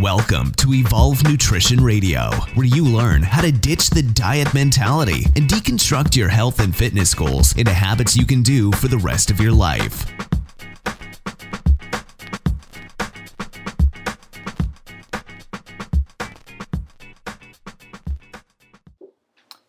Welcome to Evolve Nutrition Radio, where you learn how to ditch the diet mentality and deconstruct your health and fitness goals into habits you can do for the rest of your life.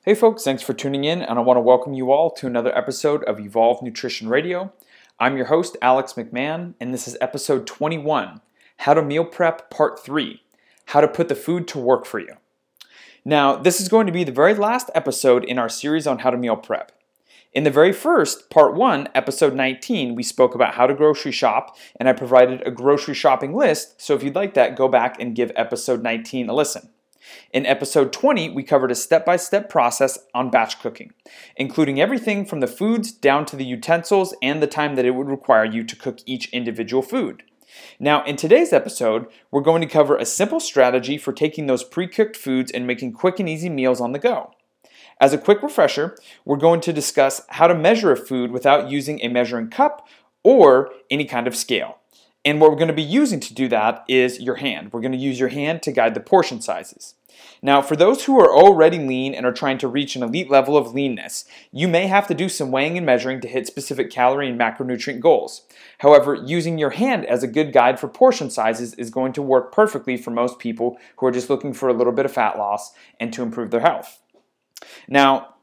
Hey folks, thanks for tuning in, and I want to welcome you all to another episode of Evolve Nutrition Radio. I'm your host, Alex McMahon, and this is episode 21 How to Meal Prep Part 3 How to Put the Food to Work for You. Now, this is going to be the very last episode in our series on how to meal prep. In the very first, part one, episode 19, we spoke about how to grocery shop, and I provided a grocery shopping list. So if you'd like that, go back and give episode 19 a listen. In episode 20, we covered a step by step process on batch cooking, including everything from the foods down to the utensils and the time that it would require you to cook each individual food. Now, in today's episode, we're going to cover a simple strategy for taking those pre cooked foods and making quick and easy meals on the go. As a quick refresher, we're going to discuss how to measure a food without using a measuring cup or any kind of scale. And what we're going to be using to do that is your hand. We're going to use your hand to guide the portion sizes. Now, for those who are already lean and are trying to reach an elite level of leanness, you may have to do some weighing and measuring to hit specific calorie and macronutrient goals. However, using your hand as a good guide for portion sizes is going to work perfectly for most people who are just looking for a little bit of fat loss and to improve their health. Now,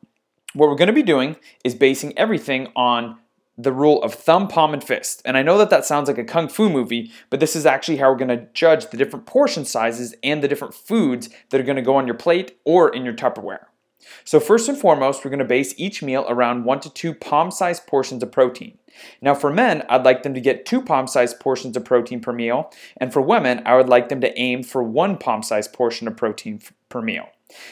what we're going to be doing is basing everything on the rule of thumb, palm, and fist. And I know that that sounds like a kung fu movie, but this is actually how we're going to judge the different portion sizes and the different foods that are going to go on your plate or in your Tupperware. So, first and foremost, we're going to base each meal around one to two palm sized portions of protein. Now, for men, I'd like them to get two palm sized portions of protein per meal, and for women, I would like them to aim for one palm sized portion of protein per meal.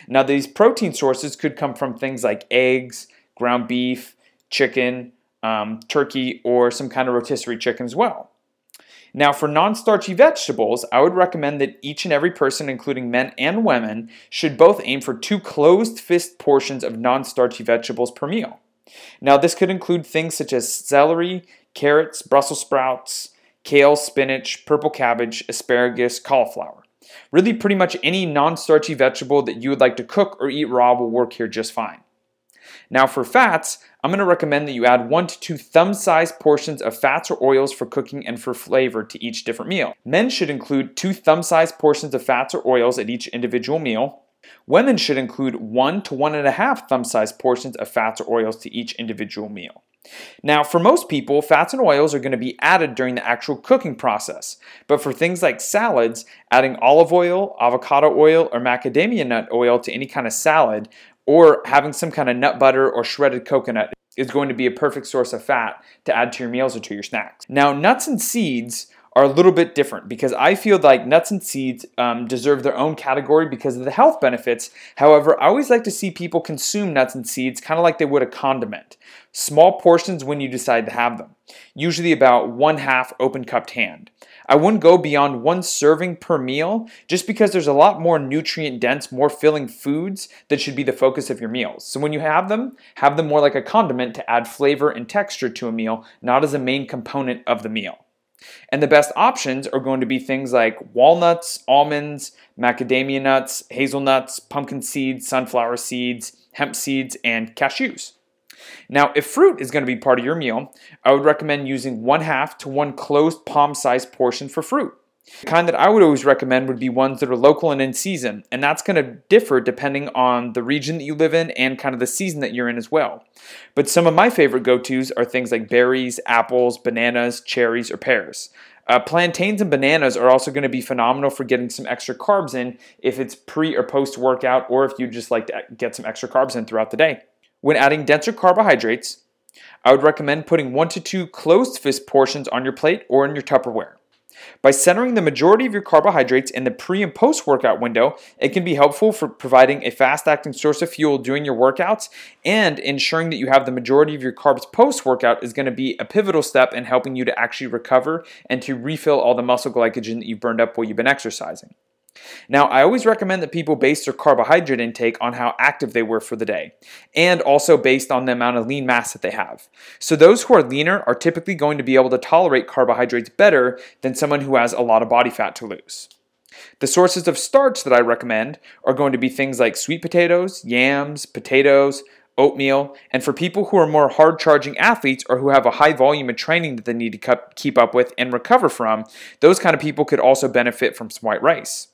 Now, these protein sources could come from things like eggs, ground beef, chicken, um, turkey, or some kind of rotisserie chicken as well. Now, for non starchy vegetables, I would recommend that each and every person, including men and women, should both aim for two closed fist portions of non starchy vegetables per meal. Now, this could include things such as celery, carrots, Brussels sprouts, kale, spinach, purple cabbage, asparagus, cauliflower. Really, pretty much any non starchy vegetable that you would like to cook or eat raw will work here just fine. Now, for fats, I'm going to recommend that you add one to two thumb sized portions of fats or oils for cooking and for flavor to each different meal. Men should include two thumb sized portions of fats or oils at each individual meal. Women should include one to one and a half thumb sized portions of fats or oils to each individual meal. Now, for most people, fats and oils are going to be added during the actual cooking process. But for things like salads, adding olive oil, avocado oil, or macadamia nut oil to any kind of salad or having some kind of nut butter or shredded coconut is going to be a perfect source of fat to add to your meals or to your snacks. Now, nuts and seeds are a little bit different because I feel like nuts and seeds um, deserve their own category because of the health benefits. However, I always like to see people consume nuts and seeds kind of like they would a condiment. Small portions when you decide to have them, usually about one half open cupped hand. I wouldn't go beyond one serving per meal just because there's a lot more nutrient dense, more filling foods that should be the focus of your meals. So when you have them, have them more like a condiment to add flavor and texture to a meal, not as a main component of the meal. And the best options are going to be things like walnuts, almonds, macadamia nuts, hazelnuts, pumpkin seeds, sunflower seeds, hemp seeds, and cashews. Now, if fruit is going to be part of your meal, I would recommend using one half to one closed palm sized portion for fruit. The kind that I would always recommend would be ones that are local and in season, and that's going to differ depending on the region that you live in and kind of the season that you're in as well. But some of my favorite go tos are things like berries, apples, bananas, cherries, or pears. Uh, plantains and bananas are also going to be phenomenal for getting some extra carbs in if it's pre or post workout, or if you just like to get some extra carbs in throughout the day. When adding denser carbohydrates, I would recommend putting one to two closed fist portions on your plate or in your Tupperware. By centering the majority of your carbohydrates in the pre and post workout window, it can be helpful for providing a fast acting source of fuel during your workouts and ensuring that you have the majority of your carbs post workout is going to be a pivotal step in helping you to actually recover and to refill all the muscle glycogen that you've burned up while you've been exercising. Now, I always recommend that people base their carbohydrate intake on how active they were for the day, and also based on the amount of lean mass that they have. So, those who are leaner are typically going to be able to tolerate carbohydrates better than someone who has a lot of body fat to lose. The sources of starch that I recommend are going to be things like sweet potatoes, yams, potatoes, oatmeal, and for people who are more hard charging athletes or who have a high volume of training that they need to keep up with and recover from, those kind of people could also benefit from some white rice.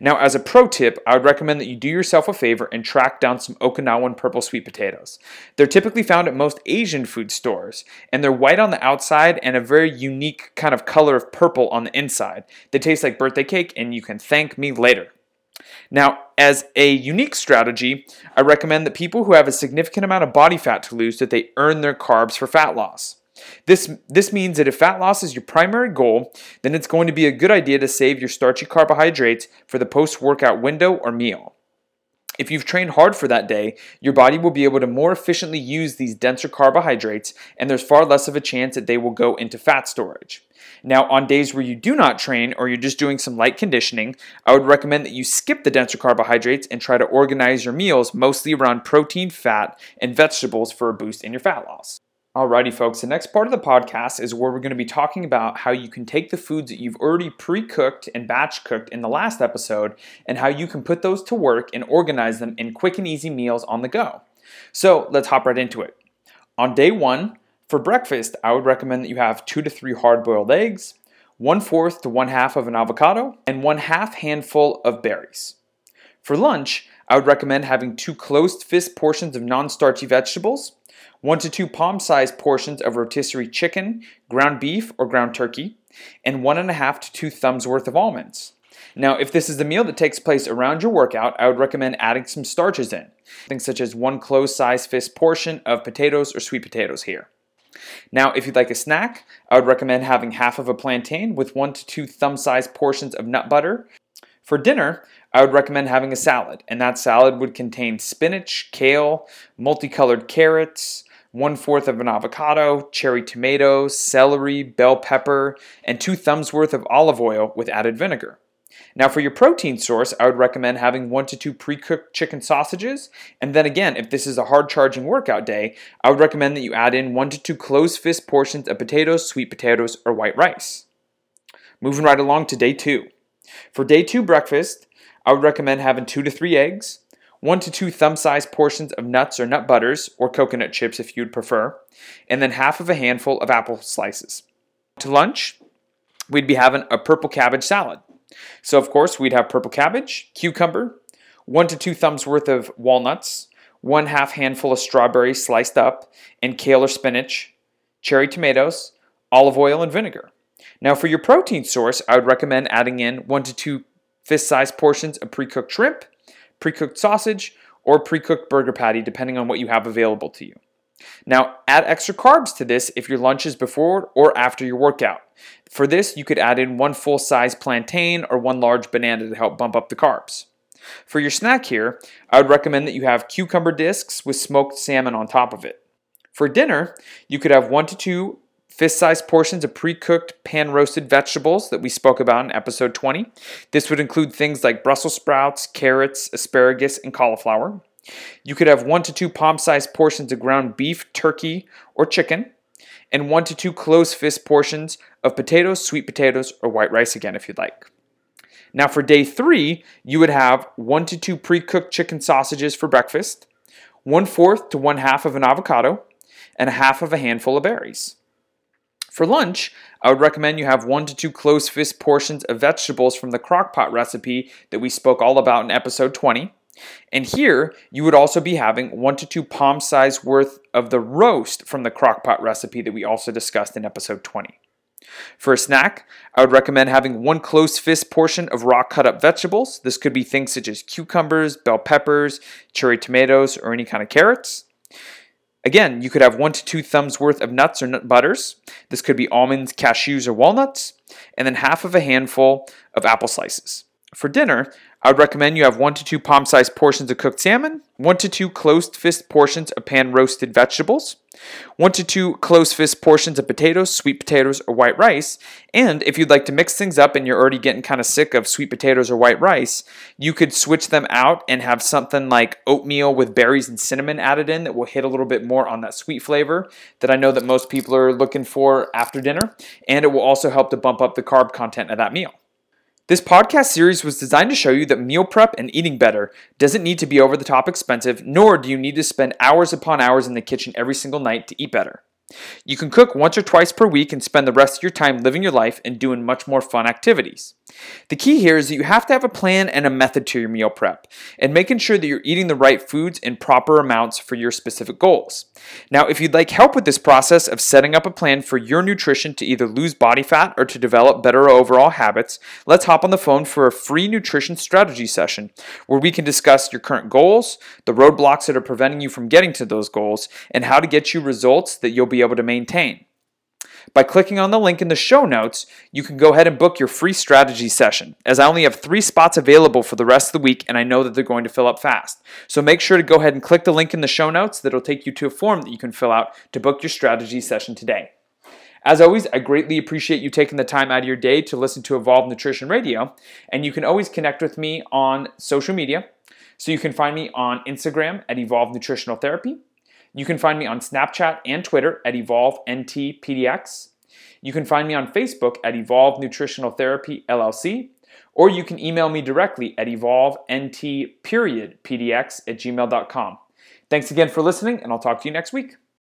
Now, as a pro tip, I would recommend that you do yourself a favor and track down some Okinawan purple sweet potatoes. They're typically found at most Asian food stores, and they're white on the outside and a very unique kind of color of purple on the inside. They taste like birthday cake, and you can thank me later. Now, as a unique strategy, I recommend that people who have a significant amount of body fat to lose that they earn their carbs for fat loss. This, this means that if fat loss is your primary goal, then it's going to be a good idea to save your starchy carbohydrates for the post workout window or meal. If you've trained hard for that day, your body will be able to more efficiently use these denser carbohydrates, and there's far less of a chance that they will go into fat storage. Now, on days where you do not train or you're just doing some light conditioning, I would recommend that you skip the denser carbohydrates and try to organize your meals mostly around protein, fat, and vegetables for a boost in your fat loss. Alrighty, folks, the next part of the podcast is where we're going to be talking about how you can take the foods that you've already pre cooked and batch cooked in the last episode and how you can put those to work and organize them in quick and easy meals on the go. So let's hop right into it. On day one, for breakfast, I would recommend that you have two to three hard boiled eggs, one fourth to one half of an avocado, and one half handful of berries. For lunch, I would recommend having two closed fist portions of non starchy vegetables one to two palm sized portions of rotisserie chicken, ground beef, or ground turkey, and one and a half to two thumbs worth of almonds. Now, if this is the meal that takes place around your workout, I would recommend adding some starches in, things such as one closed sized fist portion of potatoes or sweet potatoes here. Now, if you'd like a snack, I would recommend having half of a plantain with one to two thumb sized portions of nut butter. For dinner, I would recommend having a salad, and that salad would contain spinach, kale, multicolored carrots, one fourth of an avocado, cherry tomatoes, celery, bell pepper, and two thumbs worth of olive oil with added vinegar. Now, for your protein source, I would recommend having one to two pre cooked chicken sausages. And then again, if this is a hard charging workout day, I would recommend that you add in one to two closed fist portions of potatoes, sweet potatoes, or white rice. Moving right along to day two. For day two breakfast, I would recommend having two to three eggs, one to two thumb sized portions of nuts or nut butters, or coconut chips if you'd prefer, and then half of a handful of apple slices. To lunch, we'd be having a purple cabbage salad. So, of course, we'd have purple cabbage, cucumber, one to two thumbs worth of walnuts, one half handful of strawberries sliced up, and kale or spinach, cherry tomatoes, olive oil, and vinegar. Now, for your protein source, I would recommend adding in one to two fist sized portions of pre cooked shrimp, pre cooked sausage, or pre cooked burger patty, depending on what you have available to you. Now, add extra carbs to this if your lunch is before or after your workout. For this, you could add in one full size plantain or one large banana to help bump up the carbs. For your snack here, I would recommend that you have cucumber discs with smoked salmon on top of it. For dinner, you could have one to two fist sized portions of pre cooked pan roasted vegetables that we spoke about in episode 20. This would include things like Brussels sprouts, carrots, asparagus, and cauliflower. You could have one to two palm sized portions of ground beef, turkey, or chicken, and one to two closed fist portions of potatoes, sweet potatoes, or white rice again if you'd like. Now, for day three, you would have one to two pre cooked chicken sausages for breakfast, one fourth to one half of an avocado, and a half of a handful of berries. For lunch, I would recommend you have one to two close fist portions of vegetables from the crockpot recipe that we spoke all about in episode 20. And here, you would also be having one to two palm size worth of the roast from the crockpot recipe that we also discussed in episode 20. For a snack, I would recommend having one close fist portion of raw cut up vegetables. This could be things such as cucumbers, bell peppers, cherry tomatoes, or any kind of carrots. Again, you could have one to two thumbs worth of nuts or nut butters. This could be almonds, cashews, or walnuts, and then half of a handful of apple slices. For dinner, I would recommend you have one to two palm sized portions of cooked salmon, one to two closed fist portions of pan roasted vegetables, one to two closed fist portions of potatoes, sweet potatoes, or white rice. And if you'd like to mix things up and you're already getting kind of sick of sweet potatoes or white rice, you could switch them out and have something like oatmeal with berries and cinnamon added in that will hit a little bit more on that sweet flavor that I know that most people are looking for after dinner. And it will also help to bump up the carb content of that meal. This podcast series was designed to show you that meal prep and eating better doesn't need to be over the top expensive, nor do you need to spend hours upon hours in the kitchen every single night to eat better. You can cook once or twice per week and spend the rest of your time living your life and doing much more fun activities. The key here is that you have to have a plan and a method to your meal prep, and making sure that you're eating the right foods in proper amounts for your specific goals. Now, if you'd like help with this process of setting up a plan for your nutrition to either lose body fat or to develop better overall habits, let's hop on the phone for a free nutrition strategy session where we can discuss your current goals, the roadblocks that are preventing you from getting to those goals, and how to get you results that you'll be able to maintain. By clicking on the link in the show notes, you can go ahead and book your free strategy session, as I only have three spots available for the rest of the week and I know that they're going to fill up fast. So make sure to go ahead and click the link in the show notes that'll take you to a form that you can fill out to book your strategy session today. As always, I greatly appreciate you taking the time out of your day to listen to Evolve Nutrition Radio, and you can always connect with me on social media. So you can find me on Instagram at Evolve Nutritional Therapy. You can find me on Snapchat and Twitter at EvolveNTPDX. You can find me on Facebook at Evolve Nutritional Therapy LLC, or you can email me directly at evolvent period at gmail.com. Thanks again for listening, and I'll talk to you next week.